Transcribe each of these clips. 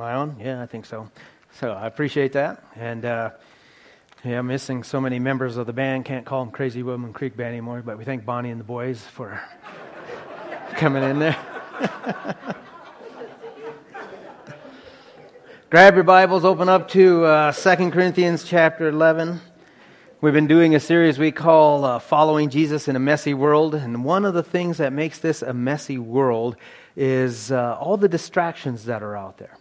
Am I on? Yeah, I think so. So I appreciate that. And uh, yeah, I'm missing so many members of the band. Can't call them Crazy Woman Creek Band anymore, but we thank Bonnie and the boys for coming in there. Grab your Bibles, open up to uh, 2 Corinthians chapter 11. We've been doing a series we call uh, Following Jesus in a Messy World. And one of the things that makes this a messy world is uh, all the distractions that are out there.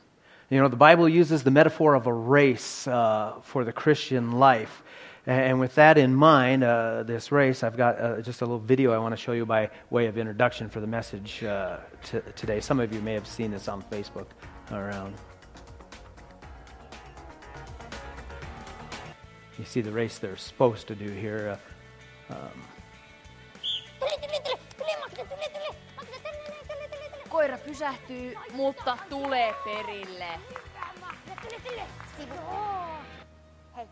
You know, the Bible uses the metaphor of a race uh, for the Christian life. And with that in mind, uh, this race, I've got uh, just a little video I want to show you by way of introduction for the message uh, t- today. Some of you may have seen this on Facebook around. You see the race they're supposed to do here. Uh, um, Koira pysähtyy, mutta tulee perille. Hei.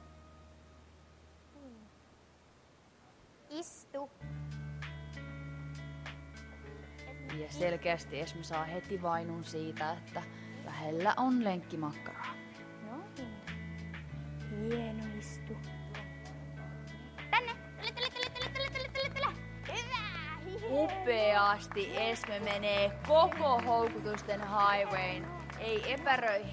Istu. Ja selkeästi Esme saa heti vainun siitä, että lähellä on lenkkimakkaraa. No niin. Hieno istu. Upeasti Esme menee koko houkutusten highwayn. Ei epäröi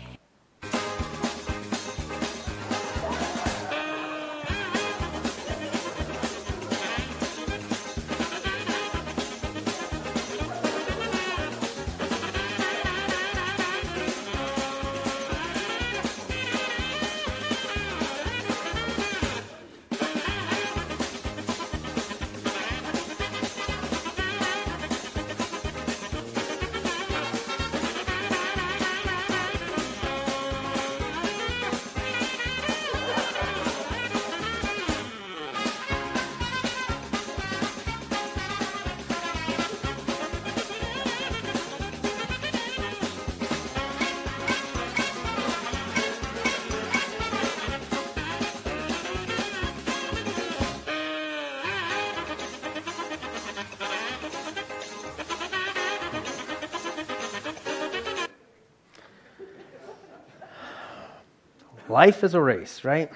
Life is a race, right?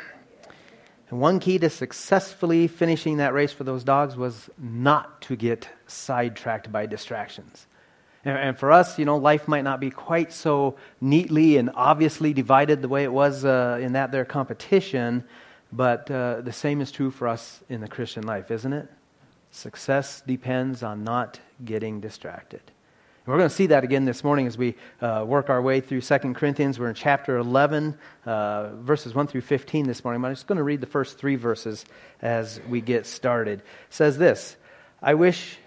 And one key to successfully finishing that race for those dogs was not to get sidetracked by distractions. And, for us, you know, life might not be quite so neatly and obviously divided the way it was uh, in that their competition, but uh, the same is true for us in the Christian life, isn't it? Success depends on not getting distracted. And we're going to see that again this morning as we uh, work our way through 2 Corinthians. We're in chapter 11, uh, verses 1 through 15 this morning. But I'm just going to read the first three verses as we get started. It says this I wish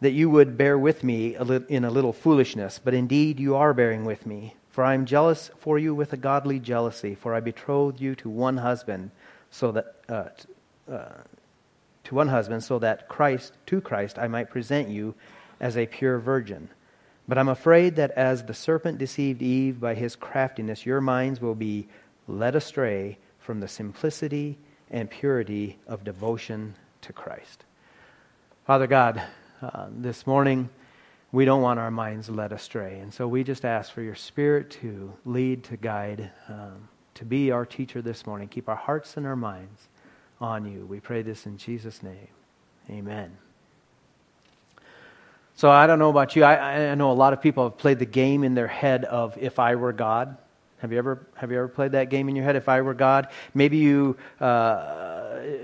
that you would bear with me in a little foolishness, but indeed you are bearing with me. For I am jealous for you with a godly jealousy, for I betrothed you to one husband, so that. Uh, uh to one husband, so that Christ, to Christ, I might present you as a pure virgin. But I'm afraid that as the serpent deceived Eve by his craftiness, your minds will be led astray from the simplicity and purity of devotion to Christ. Father God, uh, this morning we don't want our minds led astray. And so we just ask for your Spirit to lead, to guide, um, to be our teacher this morning. Keep our hearts and our minds on you. We pray this in Jesus' name. Amen. So I don't know about you. I, I know a lot of people have played the game in their head of if I were God. Have you ever have you ever played that game in your head? If I were God, maybe you uh,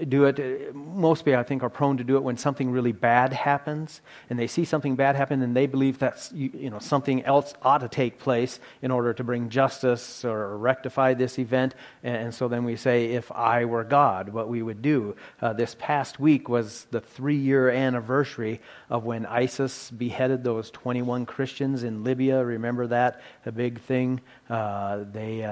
do it. Most people, I think, are prone to do it when something really bad happens, and they see something bad happen, and they believe that you, you know something else ought to take place in order to bring justice or rectify this event. And, and so then we say, "If I were God, what we would do." Uh, this past week was the three-year anniversary of when ISIS beheaded those 21 Christians in Libya. Remember that? A big thing. Uh, they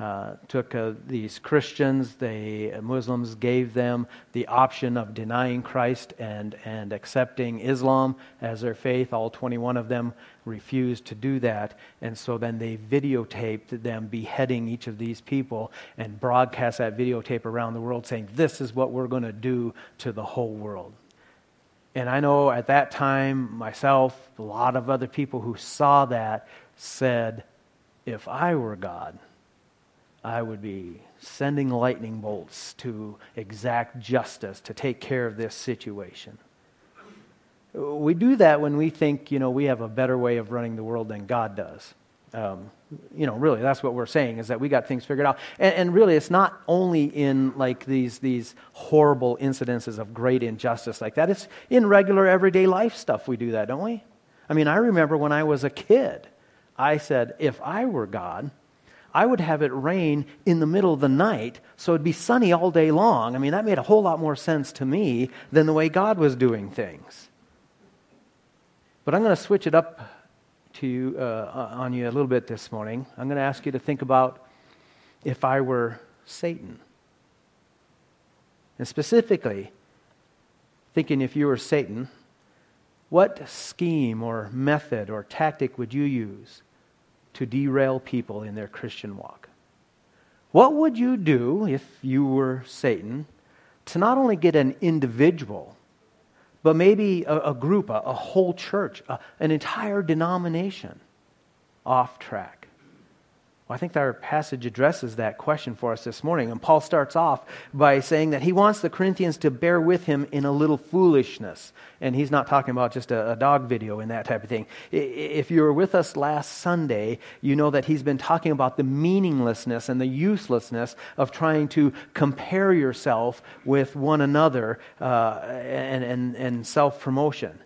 uh, uh, took uh, these Christians, the Muslims gave them the option of denying Christ and, and accepting Islam as their faith. All 21 of them refused to do that. And so then they videotaped them beheading each of these people and broadcast that videotape around the world saying, This is what we're going to do to the whole world. And I know at that time, myself, a lot of other people who saw that said, if I were God, I would be sending lightning bolts to exact justice to take care of this situation. We do that when we think, you know, we have a better way of running the world than God does. Um, you know, really, that's what we're saying is that we got things figured out. And, and, really, it's not only in like these, these horrible incidences of great injustice like that, it's in regular everyday life stuff we do that, don't we? I mean, I remember when I was a kid, I said, if I were God, I would have it rain in the middle of the night so it'd be sunny all day long. I mean, that made a whole lot more sense to me than the way God was doing things. But I'm going to switch it up to you, uh, on you a little bit this morning. I'm going to ask you to think about if I were Satan. And specifically, thinking if you were Satan, what scheme or method or tactic would you use to derail people in their Christian walk. What would you do if you were Satan to not only get an individual, but maybe a, a group, a, a, whole church, a, an entire denomination off track? Well, I think our passage addresses that question for us this morning. And Paul starts off by saying that he wants the Corinthians to bear with him in a little foolishness. And he's not talking about just a, a dog video and that type of thing. If you were with us last Sunday, you know that he's been talking about the meaninglessness and the uselessness of trying to compare yourself with one another uh, and, and, and self promotion.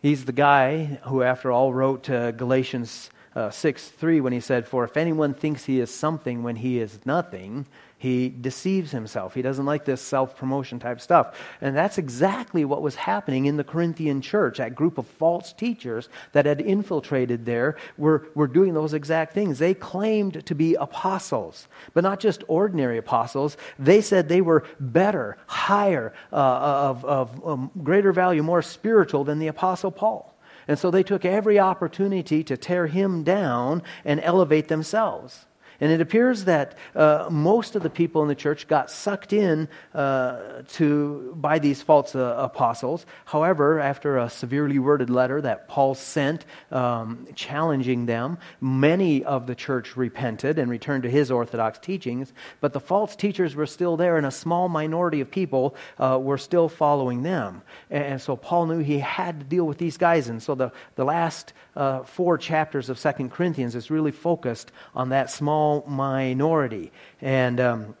He's the guy who, after all, wrote uh, Galatians uh, 6 3 when he said, For if anyone thinks he is something when he is nothing, he deceives himself. He doesn't like this self promotion type stuff. And that's exactly what was happening in the Corinthian church. That group of false teachers that had infiltrated there were, were doing those exact things. They claimed to be apostles, but not just ordinary apostles. They said they were better, higher, uh, of, of um, greater value, more spiritual than the apostle Paul. And so they took every opportunity to tear him down and elevate themselves. And it appears that uh, most of the people in the church got sucked in uh, to, by these false uh, apostles. However, after a severely worded letter that Paul sent um, challenging them, many of the church repented and returned to his orthodox teachings. But the false teachers were still there, and a small minority of people uh, were still following them. And, so Paul knew he had to deal with these guys. And so the, the last uh, four chapters of Second Corinthians is really focused on that small minority. And, um,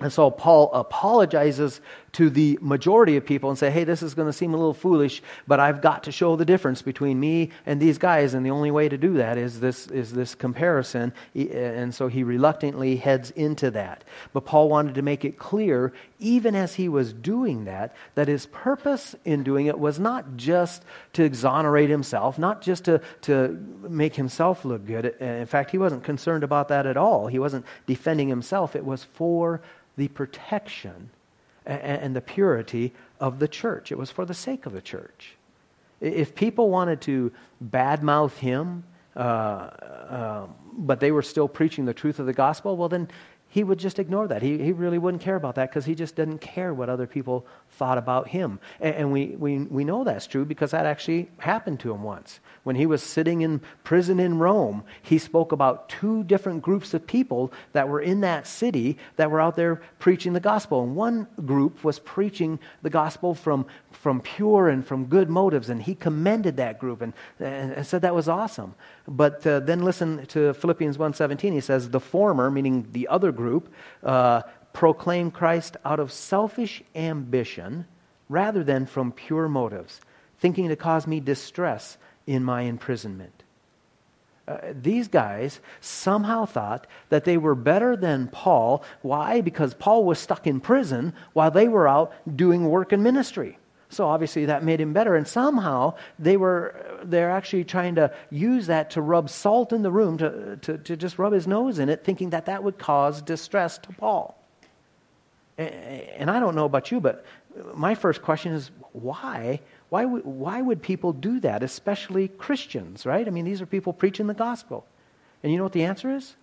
and so Paul apologizes to the majority of people and say, hey, this is going to seem a little foolish, but I've got to show the difference between me and these guys, and the only way to do that is this, is this comparison. Eh, and so he reluctantly heads into that. But Paul wanted to make it clear, even as he was doing that, that his purpose in doing it was not just to exonerate himself, not just to, to make himself look good. In fact, he wasn't concerned about that at all. He wasn't defending himself. It was for the protection and the purity of the church. It was for the sake of the church. If people wanted to badmouth him, uh, uh, but they were still preaching the truth of the gospel, well, then he would just ignore that. He, he really wouldn't care about that because he just didn't care what other people thought about him. And, and, we, we, we know that's true because that actually happened to him once. When he was sitting in prison in Rome, he spoke about two different groups of people that were in that city that were out there preaching the gospel. And one group was preaching the gospel from, from pure and from good motives, and he commended that group and, and said that was awesome. But uh, then listen to Philippians 1.17. He says, the former, meaning the other group, uh, proclaim Christ out of selfish ambition rather than from pure motives, thinking to cause me distress in my imprisonment. Uh, these guys somehow thought that they were better than Paul. Why? Because Paul was stuck in prison while they were out doing work in ministry. So obviously that made him better. And somehow they were they're actually trying to use that to rub salt in the room, to, to, to just rub his nose in it, thinking that that would cause distress to Paul. And I don't know about you, but my first question is why? Why would, why would people do that, especially Christians, right? I mean, these are people preaching the gospel. And you know what the answer is?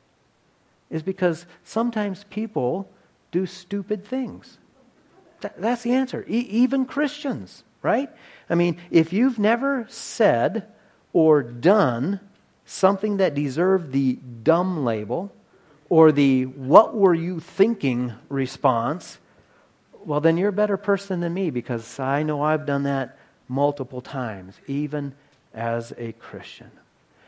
Is because sometimes people do stupid things. That's the answer. E- even Christians, right? I mean, if you've never said or done something that deserved the dumb label or the what were you thinking response, well, then you're a better person than me because I know I've done that multiple times, even as a Christian.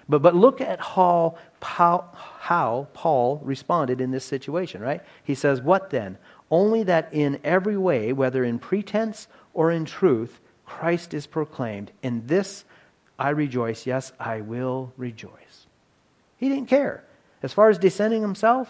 But, but look at how, how, how Paul responded in this situation, right? He says, What then? Only that in every way, whether in pretense or in truth, Christ is proclaimed. In this I rejoice. Yes, I will rejoice. He didn't care. As far as defending himself,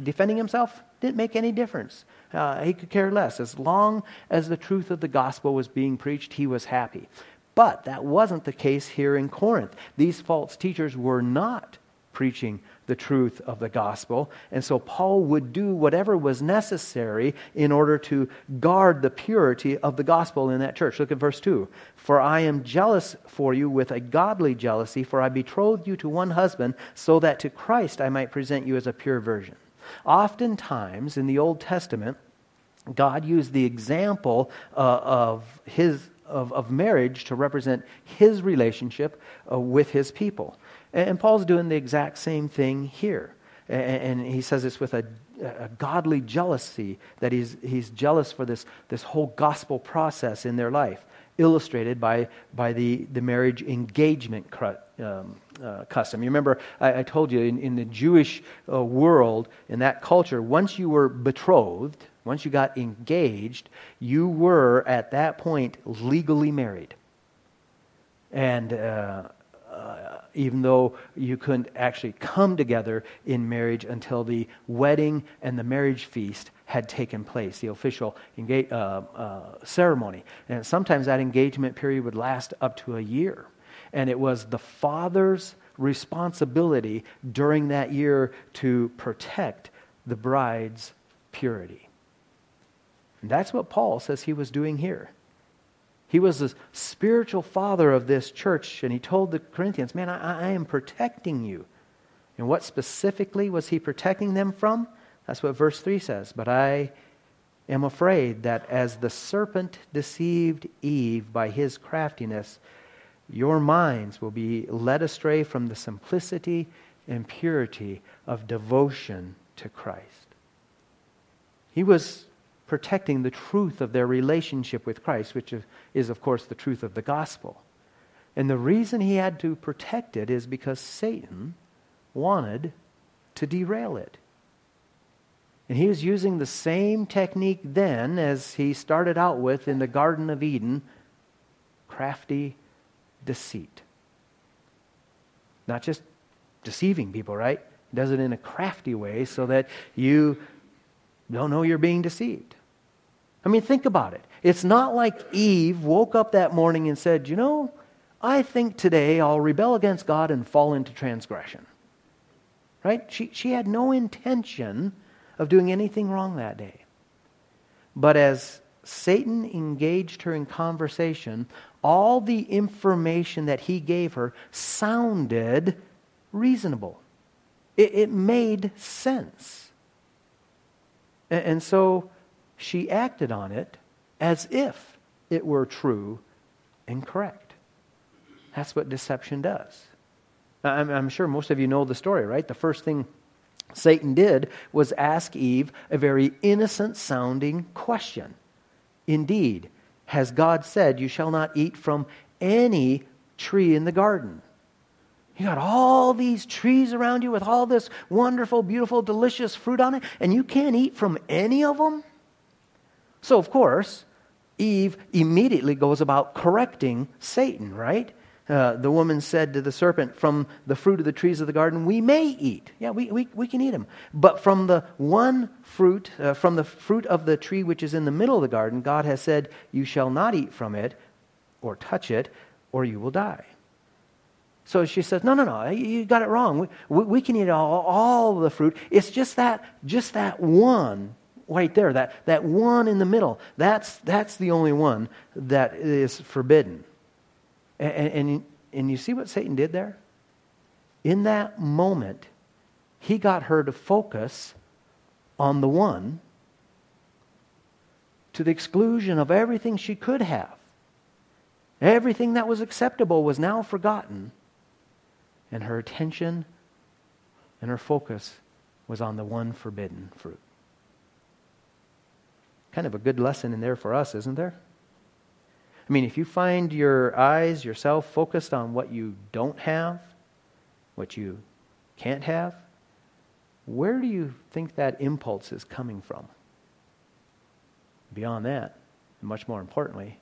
defending himself didn't make any difference. Uh, he could care less. As long as the truth of the gospel was being preached, he was happy. But that wasn't the case here in Corinth. These false teachers were not preaching the truth of the gospel. And so Paul would do whatever was necessary in order to guard the purity of the gospel in that church. Look at verse 2. For I am jealous for you with a godly jealousy, for I betrothed you to one husband, so that to Christ I might present you as a pure virgin. Oftentimes in the Old Testament, God used the example uh, of his of, of marriage to represent his relationship uh, with his people. And Paul's doing the exact same thing here. And he says this with a, a, godly jealousy that he's, he's jealous for this, this whole gospel process in their life, illustrated by, by the, the marriage engagement um, uh, custom. You remember, I, I told you in, in the Jewish uh, world, in that culture, once you were betrothed, once you got engaged, you were at that point legally married. And uh, uh, even though you couldn't actually come together in marriage until the wedding and the marriage feast had taken place, the official engage, uh, uh, ceremony. And sometimes that engagement period would last up to a year. And it was the father's responsibility during that year to protect the bride's purity. And that's what Paul says he was doing here. He was the spiritual father of this church, and he told the Corinthians, Man, I, I, am protecting you. And what specifically was he protecting them from? That's what verse 3 says. But I am afraid that as the serpent deceived Eve by his craftiness, your minds will be led astray from the simplicity and purity of devotion to Christ. He was protecting the truth of their relationship with Christ, which is, of course, the truth of the gospel. And the reason he had to protect it is because Satan wanted to derail it. And he was using the same technique then as he started out with in the Garden of Eden crafty deceit. Not just deceiving people, right? He does it in a crafty way so that you don't know you're being deceived. I mean, think about it. It's not like Eve woke up that morning and said, You know, I think today I'll rebel against God and fall into transgression. Right? She, she had no intention of doing anything wrong that day. But as Satan engaged her in conversation, all the information that he gave her sounded reasonable. It, it made sense. And, and so she acted on it as if it were true and correct. That's what deception does. I'm, I'm, sure most of you know the story, right? The first thing Satan did was ask Eve a very innocent sounding question. Indeed, has God said, You shall not eat from any tree in the garden? You got all these trees around you with all this wonderful, beautiful, delicious fruit on it, and you can't eat from any of them? So, of course, Eve immediately goes about correcting Satan, right? Uh, the woman said to the serpent, From the fruit of the trees of the garden, we may eat. Yeah, we, we, we can eat them. But from the one fruit, uh, from the fruit of the tree which is in the middle of the garden, God has said, You shall not eat from it or touch it, or you will die. So she says, No, no, no, you got it wrong. We, we, we can eat all, all the fruit. It's just that, just that one right there, that, that one in the middle, that's, that's the only one that is forbidden. And, and, and you see what Satan did there? In that moment, he got her to focus on the one to the exclusion of everything she could have. Everything that was acceptable was now forgotten. and her attention and her focus was on the one forbidden fruit. Kind of a good lesson in there for us, isn't there? I mean, if you find your eyes, yourself, focused on what you don't have, what you can't have, where do you think that impulse is coming from? Beyond that, and much more importantly,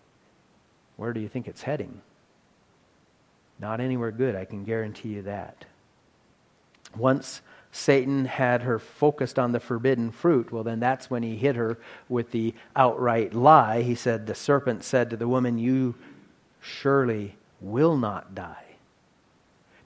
where do you think it's heading? Not anywhere good, I can guarantee you that. Once Satan had her focused on the forbidden fruit, well, then that's when he hit her with the outright lie. He said, The serpent said to the woman, You surely will not die.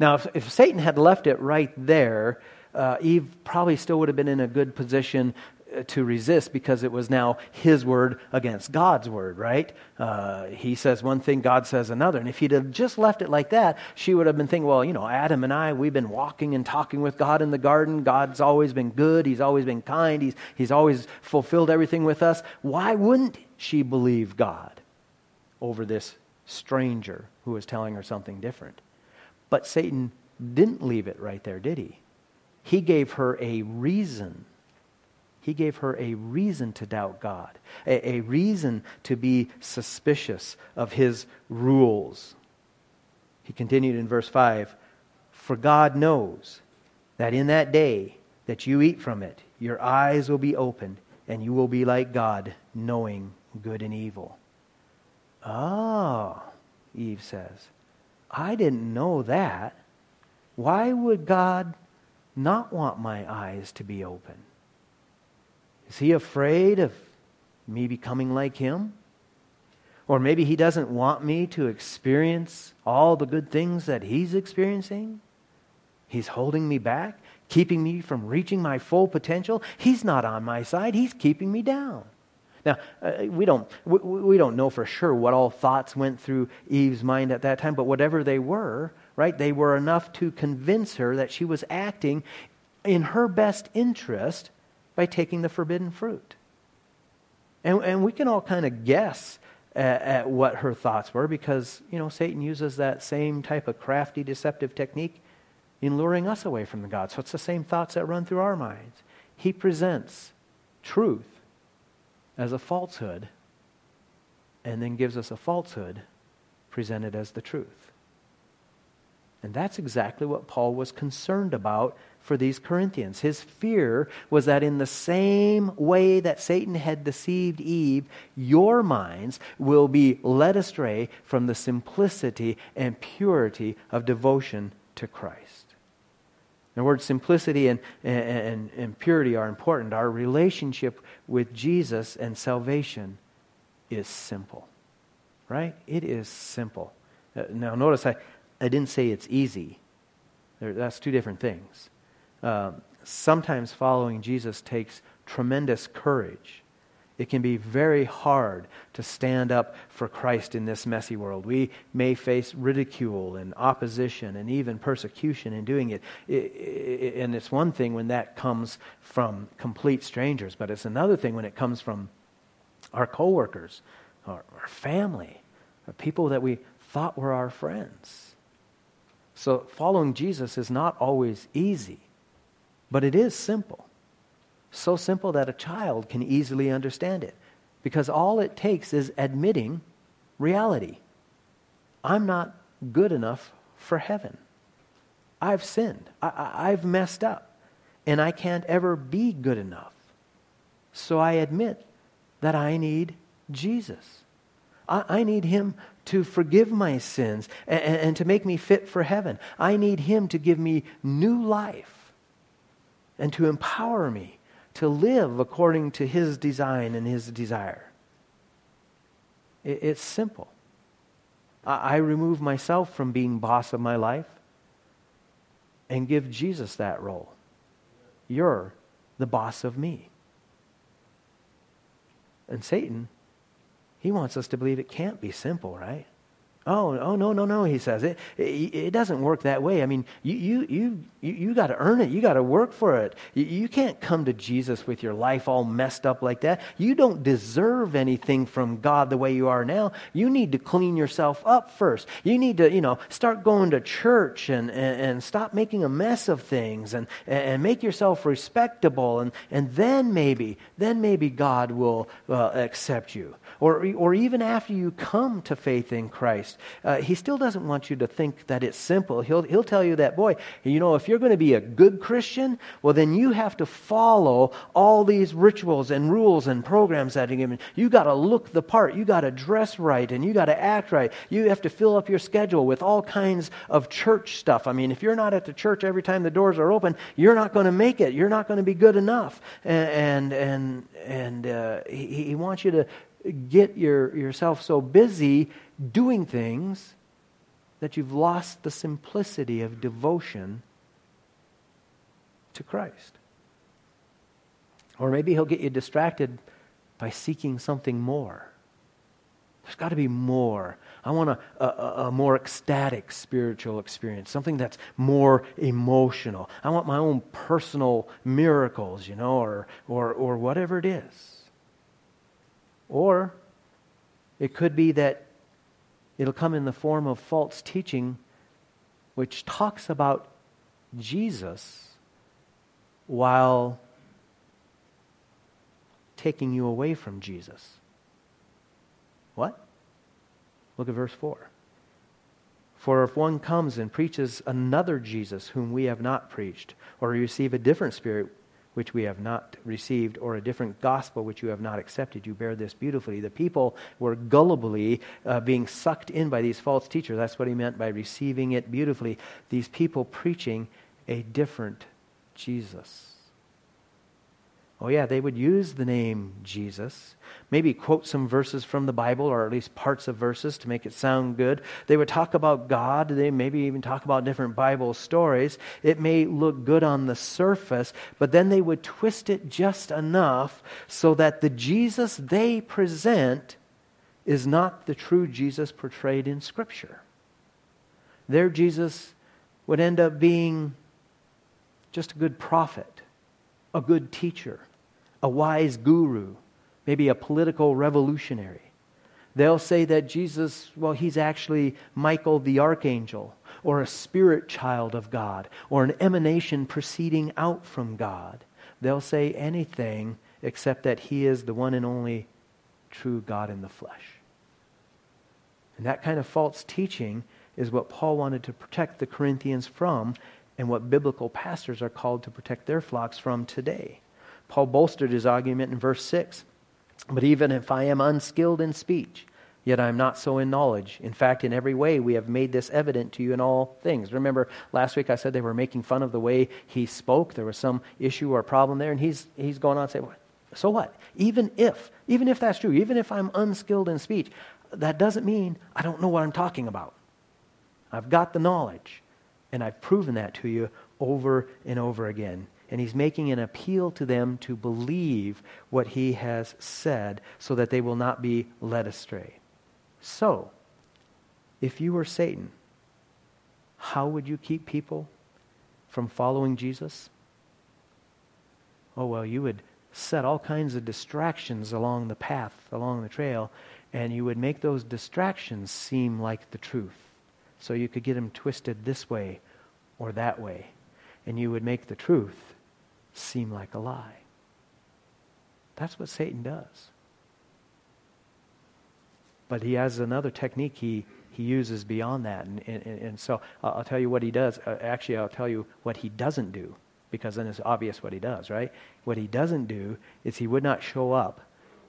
Now, if, if Satan had left it right there, uh, Eve probably still would have been in a good position to resist because it was now his word against God's word, right? Uh, he says one thing, God says another. And if he'd have just left it like that, she would have been thinking, well, you know, Adam and I, we've been walking and talking with God in the garden. God's always been good. He's always been kind. He's, he's always fulfilled everything with us. Why wouldn't she believe God over this stranger who was telling her something different? But Satan didn't leave it right there, did he? He gave her a reason he gave her a reason to doubt God, a, a reason to be suspicious of his rules. He continued in verse 5 For God knows that in that day that you eat from it, your eyes will be opened, and you will be like God, knowing good and evil. Oh, Eve says, I didn't know that. Why would God not want my eyes to be open? Is he afraid of me becoming like him? Or maybe he doesn't want me to experience all the good things that he's experiencing? He's holding me back, keeping me from reaching my full potential. He's not on my side, he's keeping me down. Now, uh, we, don't, we, we don't know for sure what all thoughts went through Eve's mind at that time, but whatever they were, right, they were enough to convince her that she was acting in her best interest by taking the forbidden fruit. And, and we can all kind of guess at, at, what her thoughts were because, you know, Satan uses that same type of crafty, deceptive technique in luring us away from the God. So it's the same thoughts that run through our minds. He presents truth as a falsehood and then gives us a falsehood presented as the truth. And that's exactly what Paul was concerned about for these Corinthians. His fear was that in the same way that Satan had deceived Eve, your minds will be led astray from the simplicity and purity of devotion to Christ. The words simplicity and, and, and purity are important. Our relationship with Jesus and salvation is simple, right? It is simple. Uh, now, notice I, I didn't say it's easy. That's two different things. Uh, sometimes following Jesus takes tremendous courage. It can be very hard to stand up for Christ in this messy world. We may face ridicule and opposition and even persecution in doing it. and it's one thing when that comes from complete strangers, but it's another thing when it comes from our coworkers, our, our family, people that we thought were our friends. So following Jesus is not always easy, but it is simple. So simple that a child can easily understand it because all it takes is admitting reality. I'm not good enough for heaven. I've sinned. I, have messed up. And I can't ever be good enough. So I admit that I need Jesus. I, I need Him to forgive my sins and, and to make me fit for heaven. I need Him to give me new life and to empower me to live according to His design and His desire. It, it's simple. I, I remove myself from being boss of my life and give Jesus that role. You're the boss of me. And Satan he wants us to believe it can't be simple, right? Oh, oh no, no, no, he says. It, it, it doesn't work that way. I mean, you, you, you, you, got to earn it. You got to work for it. You, you can't come to Jesus with your life all messed up like that. You don't deserve anything from God the way you are now. You need to clean yourself up first. You need to, you know, start going to church and, and, and stop making a mess of things and, and make yourself respectable. And, and then maybe, then maybe God will uh, accept you or, or even after you come to faith in Christ, uh, he still doesn't want you to think that it's simple. He'll, he'll tell you that, boy, you know, if you're going to be a good Christian, well, then you have to follow all these rituals and rules and programs that are given. You got to look the part. You got to dress right and you got to act right. You have to fill up your schedule with all kinds of church stuff. I mean, if you're not at the church every time the doors are open, you're not going to make it. You're not going to be good enough. And, and, and, and uh, he, he wants you to get your, yourself so busy doing things that you've lost the simplicity of devotion to Christ. Or maybe he'll get you distracted by seeking something more. There's got to be more. I want a, a, a, more ecstatic spiritual experience, something that's more emotional. I want my own personal miracles, you know, or, or, or whatever it is. Or it could be that it'll come in the form of false teaching which talks about Jesus while taking you away from Jesus. What? Look at verse 4. For if one comes and preaches another Jesus whom we have not preached, or receive a different spirit which we have not received, or a different gospel which you have not accepted. You bear this beautifully. The people were gullibly uh, being sucked in by these false teachers. That's what he meant by receiving it beautifully. These people preaching a different Jesus. Oh, yeah, they would use the name Jesus, maybe quote some verses from the Bible, or at least parts of verses to make it sound good. They would talk about God. They maybe even talk about different Bible stories. It may look good on the surface, but then they would twist it just enough so that the Jesus they present is not the true Jesus portrayed in Scripture. Their Jesus would end up being just a good prophet, a good teacher a wise guru, maybe a political revolutionary. They'll say that Jesus, well, he's actually Michael the archangel, or a spirit child of God, or an emanation proceeding out from God. They'll say anything except that he is the one and only true God in the flesh. And that kind of false teaching is what Paul wanted to protect the Corinthians from, and what biblical pastors are called to protect their flocks from today. Paul bolstered his argument in verse 6. But even if I am unskilled in speech, yet I am not so in knowledge. In fact, in every way we have made this evident to you in all things. Remember, last week I said they were making fun of the way he spoke. There was some issue or problem there, and he's, he's going on to say, so what? Even if, even if that's true, even if I'm unskilled in speech, that doesn't mean I don't know what I'm talking about. I've got the knowledge, and I've proven that to you over and over again and he's making an appeal to them to believe what he has said so that they will not be led astray. So, if you were Satan, how would you keep people from following Jesus? Oh, well, you would set all kinds of distractions along the path, along the trail, and you would make those distractions seem like the truth. So you could get them twisted this way or that way. And you would make the truth seem like a lie. That's what Satan does. But he has another technique he, he uses beyond that. And, and, and so I'll tell you what he does. Uh, actually, I'll tell you what he doesn't do, because then it's obvious what he does, right? What he doesn't do is he would not show up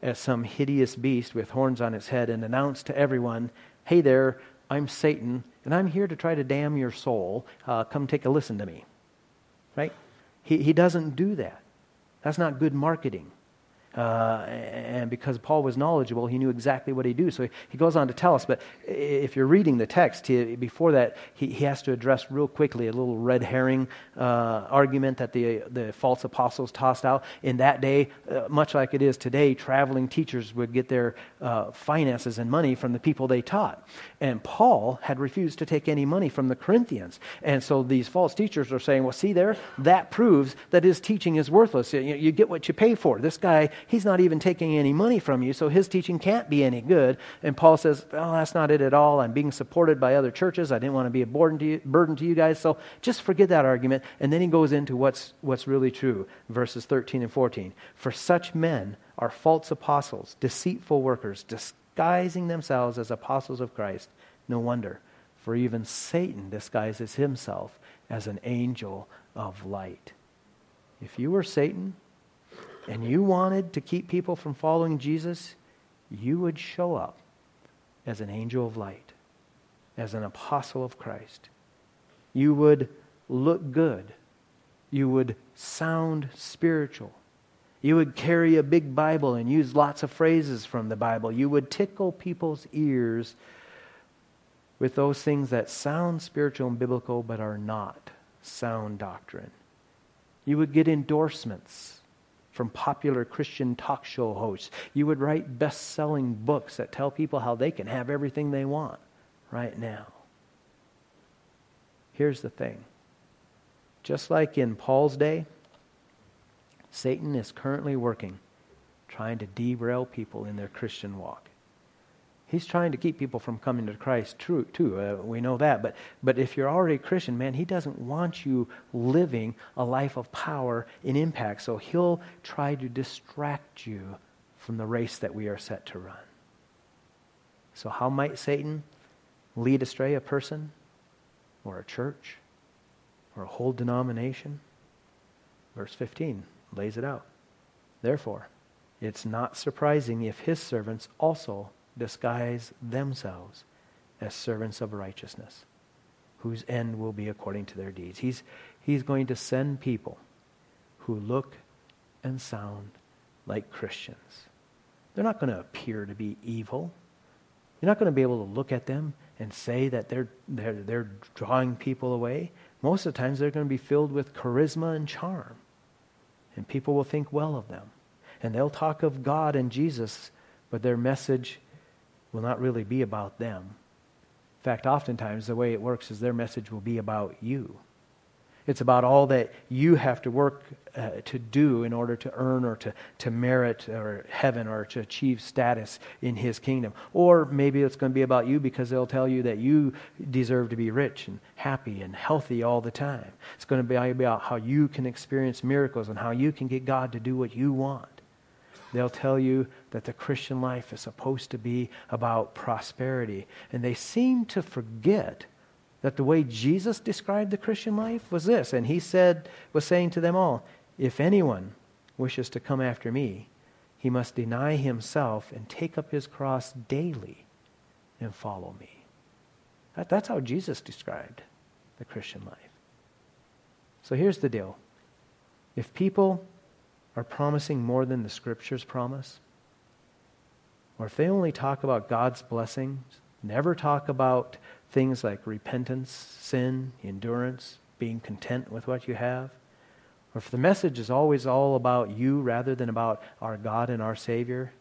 as some hideous beast with horns on its head and announce to everyone, hey there, I'm Satan, and I'm here to try to damn your soul. Uh, come take a listen to me. Right? He, he doesn't do that. That's not good marketing. Uh, and because Paul was knowledgeable, he knew exactly what he'd do. So he, goes on to tell us, but if you're reading the text, he, before that, he, he has to address real quickly a little red herring uh, argument that the, the false apostles tossed out. In that day, uh, much like it is today, traveling teachers would get their uh, finances and money from the people they taught. And Paul had refused to take any money from the Corinthians. And so these false teachers are saying, well, see there, that proves that his teaching is worthless. You, you get what you pay for. This guy, he's not even taking any money from you, so his teaching can't be any good. And Paul says, well, that's not it at all. I'm being supported by other churches. I didn't want to be a burden to you, burden to you guys, so just forget that argument. And then he goes into what's, what's really true, verses 13 and 14. For such men are false apostles, deceitful workers, disguising themselves as apostles of Christ. No wonder, for even Satan disguises himself as an angel of light. If you were Satan and you wanted to keep people from following Jesus, you would show up as an angel of light, as an apostle of Christ. You would look good. You would sound spiritual. You would carry a big Bible and use lots of phrases from the Bible. You would tickle people's ears with those things that sound spiritual and biblical but are not sound doctrine. You would get endorsements from popular Christian talk show hosts. You would write best selling books that tell people how they can have everything they want right now. Here's the thing just like in Paul's day, Satan is currently working, trying to derail people in their Christian walk. He's trying to keep people from coming to Christ true, too. Uh, we know that. But, but if you're already a Christian, man, he doesn't want you living a life of power and impact. So he'll try to distract you from the race that we are set to run. So, how might Satan lead astray a person or a church or a whole denomination? Verse 15 lays it out. Therefore, it's not surprising if his servants also disguise themselves as servants of righteousness, whose end will be according to their deeds. He's, he's going to send people who look and sound like Christians. They're not going to appear to be evil. You're not going to be able to look at them and say that they're, they're, they're drawing people away. Most of the times, they're going to be filled with charisma and charm and people will think well of them. And they'll talk of God and Jesus, but their message will not really be about them. In fact, oftentimes the way it works is their message will be about you. It's about all that you have to work uh, to do in order to earn or to, to merit or heaven or to achieve status in his kingdom. Or maybe it's going to be about you because they'll tell you that you deserve to be rich and happy and healthy all the time. It's going to be about how you can experience miracles and how you can get God to do what you want. They'll tell you that the Christian life is supposed to be about prosperity. And they seem to forget that the way Jesus described the Christian life was this. And he said, was saying to them all, if anyone wishes to come after me, he must deny himself and take up his cross daily and follow me. That, that's how Jesus described the Christian life. So here's the deal. If people are promising more than the scriptures promise, or if they only talk about God's blessings, never talk about things like repentance, sin, endurance, being content with what you have, or if the message is always all about you rather than about our God and our Savior,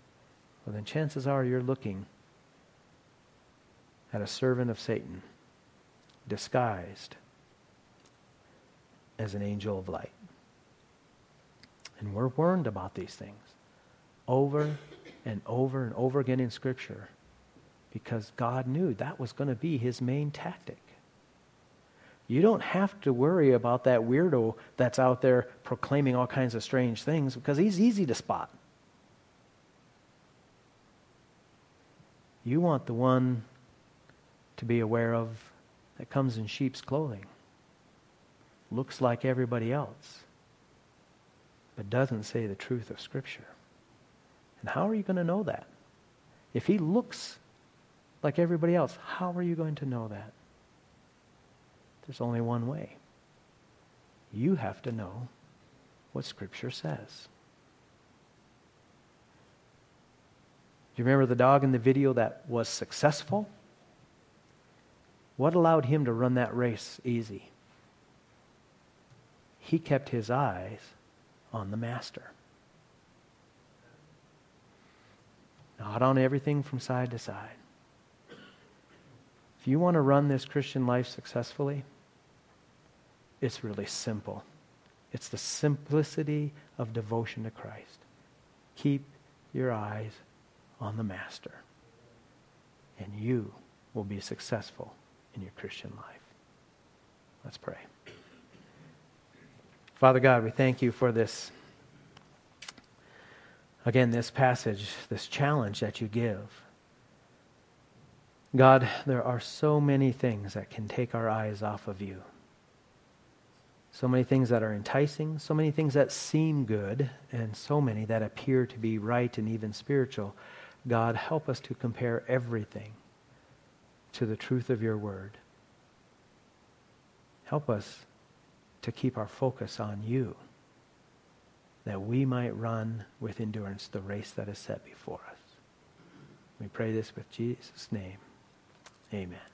well, then chances are you're looking at a servant of Satan disguised as an angel of light. And we're warned about these things over and over and over again in Scripture because God knew that was going to be his main tactic. You don't have to worry about that weirdo that's out there proclaiming all kinds of strange things because he's easy to spot. You want the one to be aware of that comes in sheep's clothing, looks like everybody else, but doesn't say the truth of Scripture. And how are you going to know that? If he looks like everybody else. How are you going to know that? There's only one way. You have to know what Scripture says. Do you remember the dog in the video that was successful? What allowed him to run that race easy? He kept his eyes on the master. Not on everything from side to side. If you want to run this Christian life successfully, it's really simple. It's the simplicity of devotion to Christ. Keep your eyes on the Master, and you will be successful in your Christian life. Let's pray. Father God, we thank you for this, again, this passage, this challenge that you give. God, there are so many things that can take our eyes off of you. So many things that are enticing, so many things that seem good, and so many that appear to be right and even spiritual. God, help us to compare everything to the truth of your word. Help us to keep our focus on you, that we might run with endurance the race that is set before us. We pray this with Jesus' name. Amen.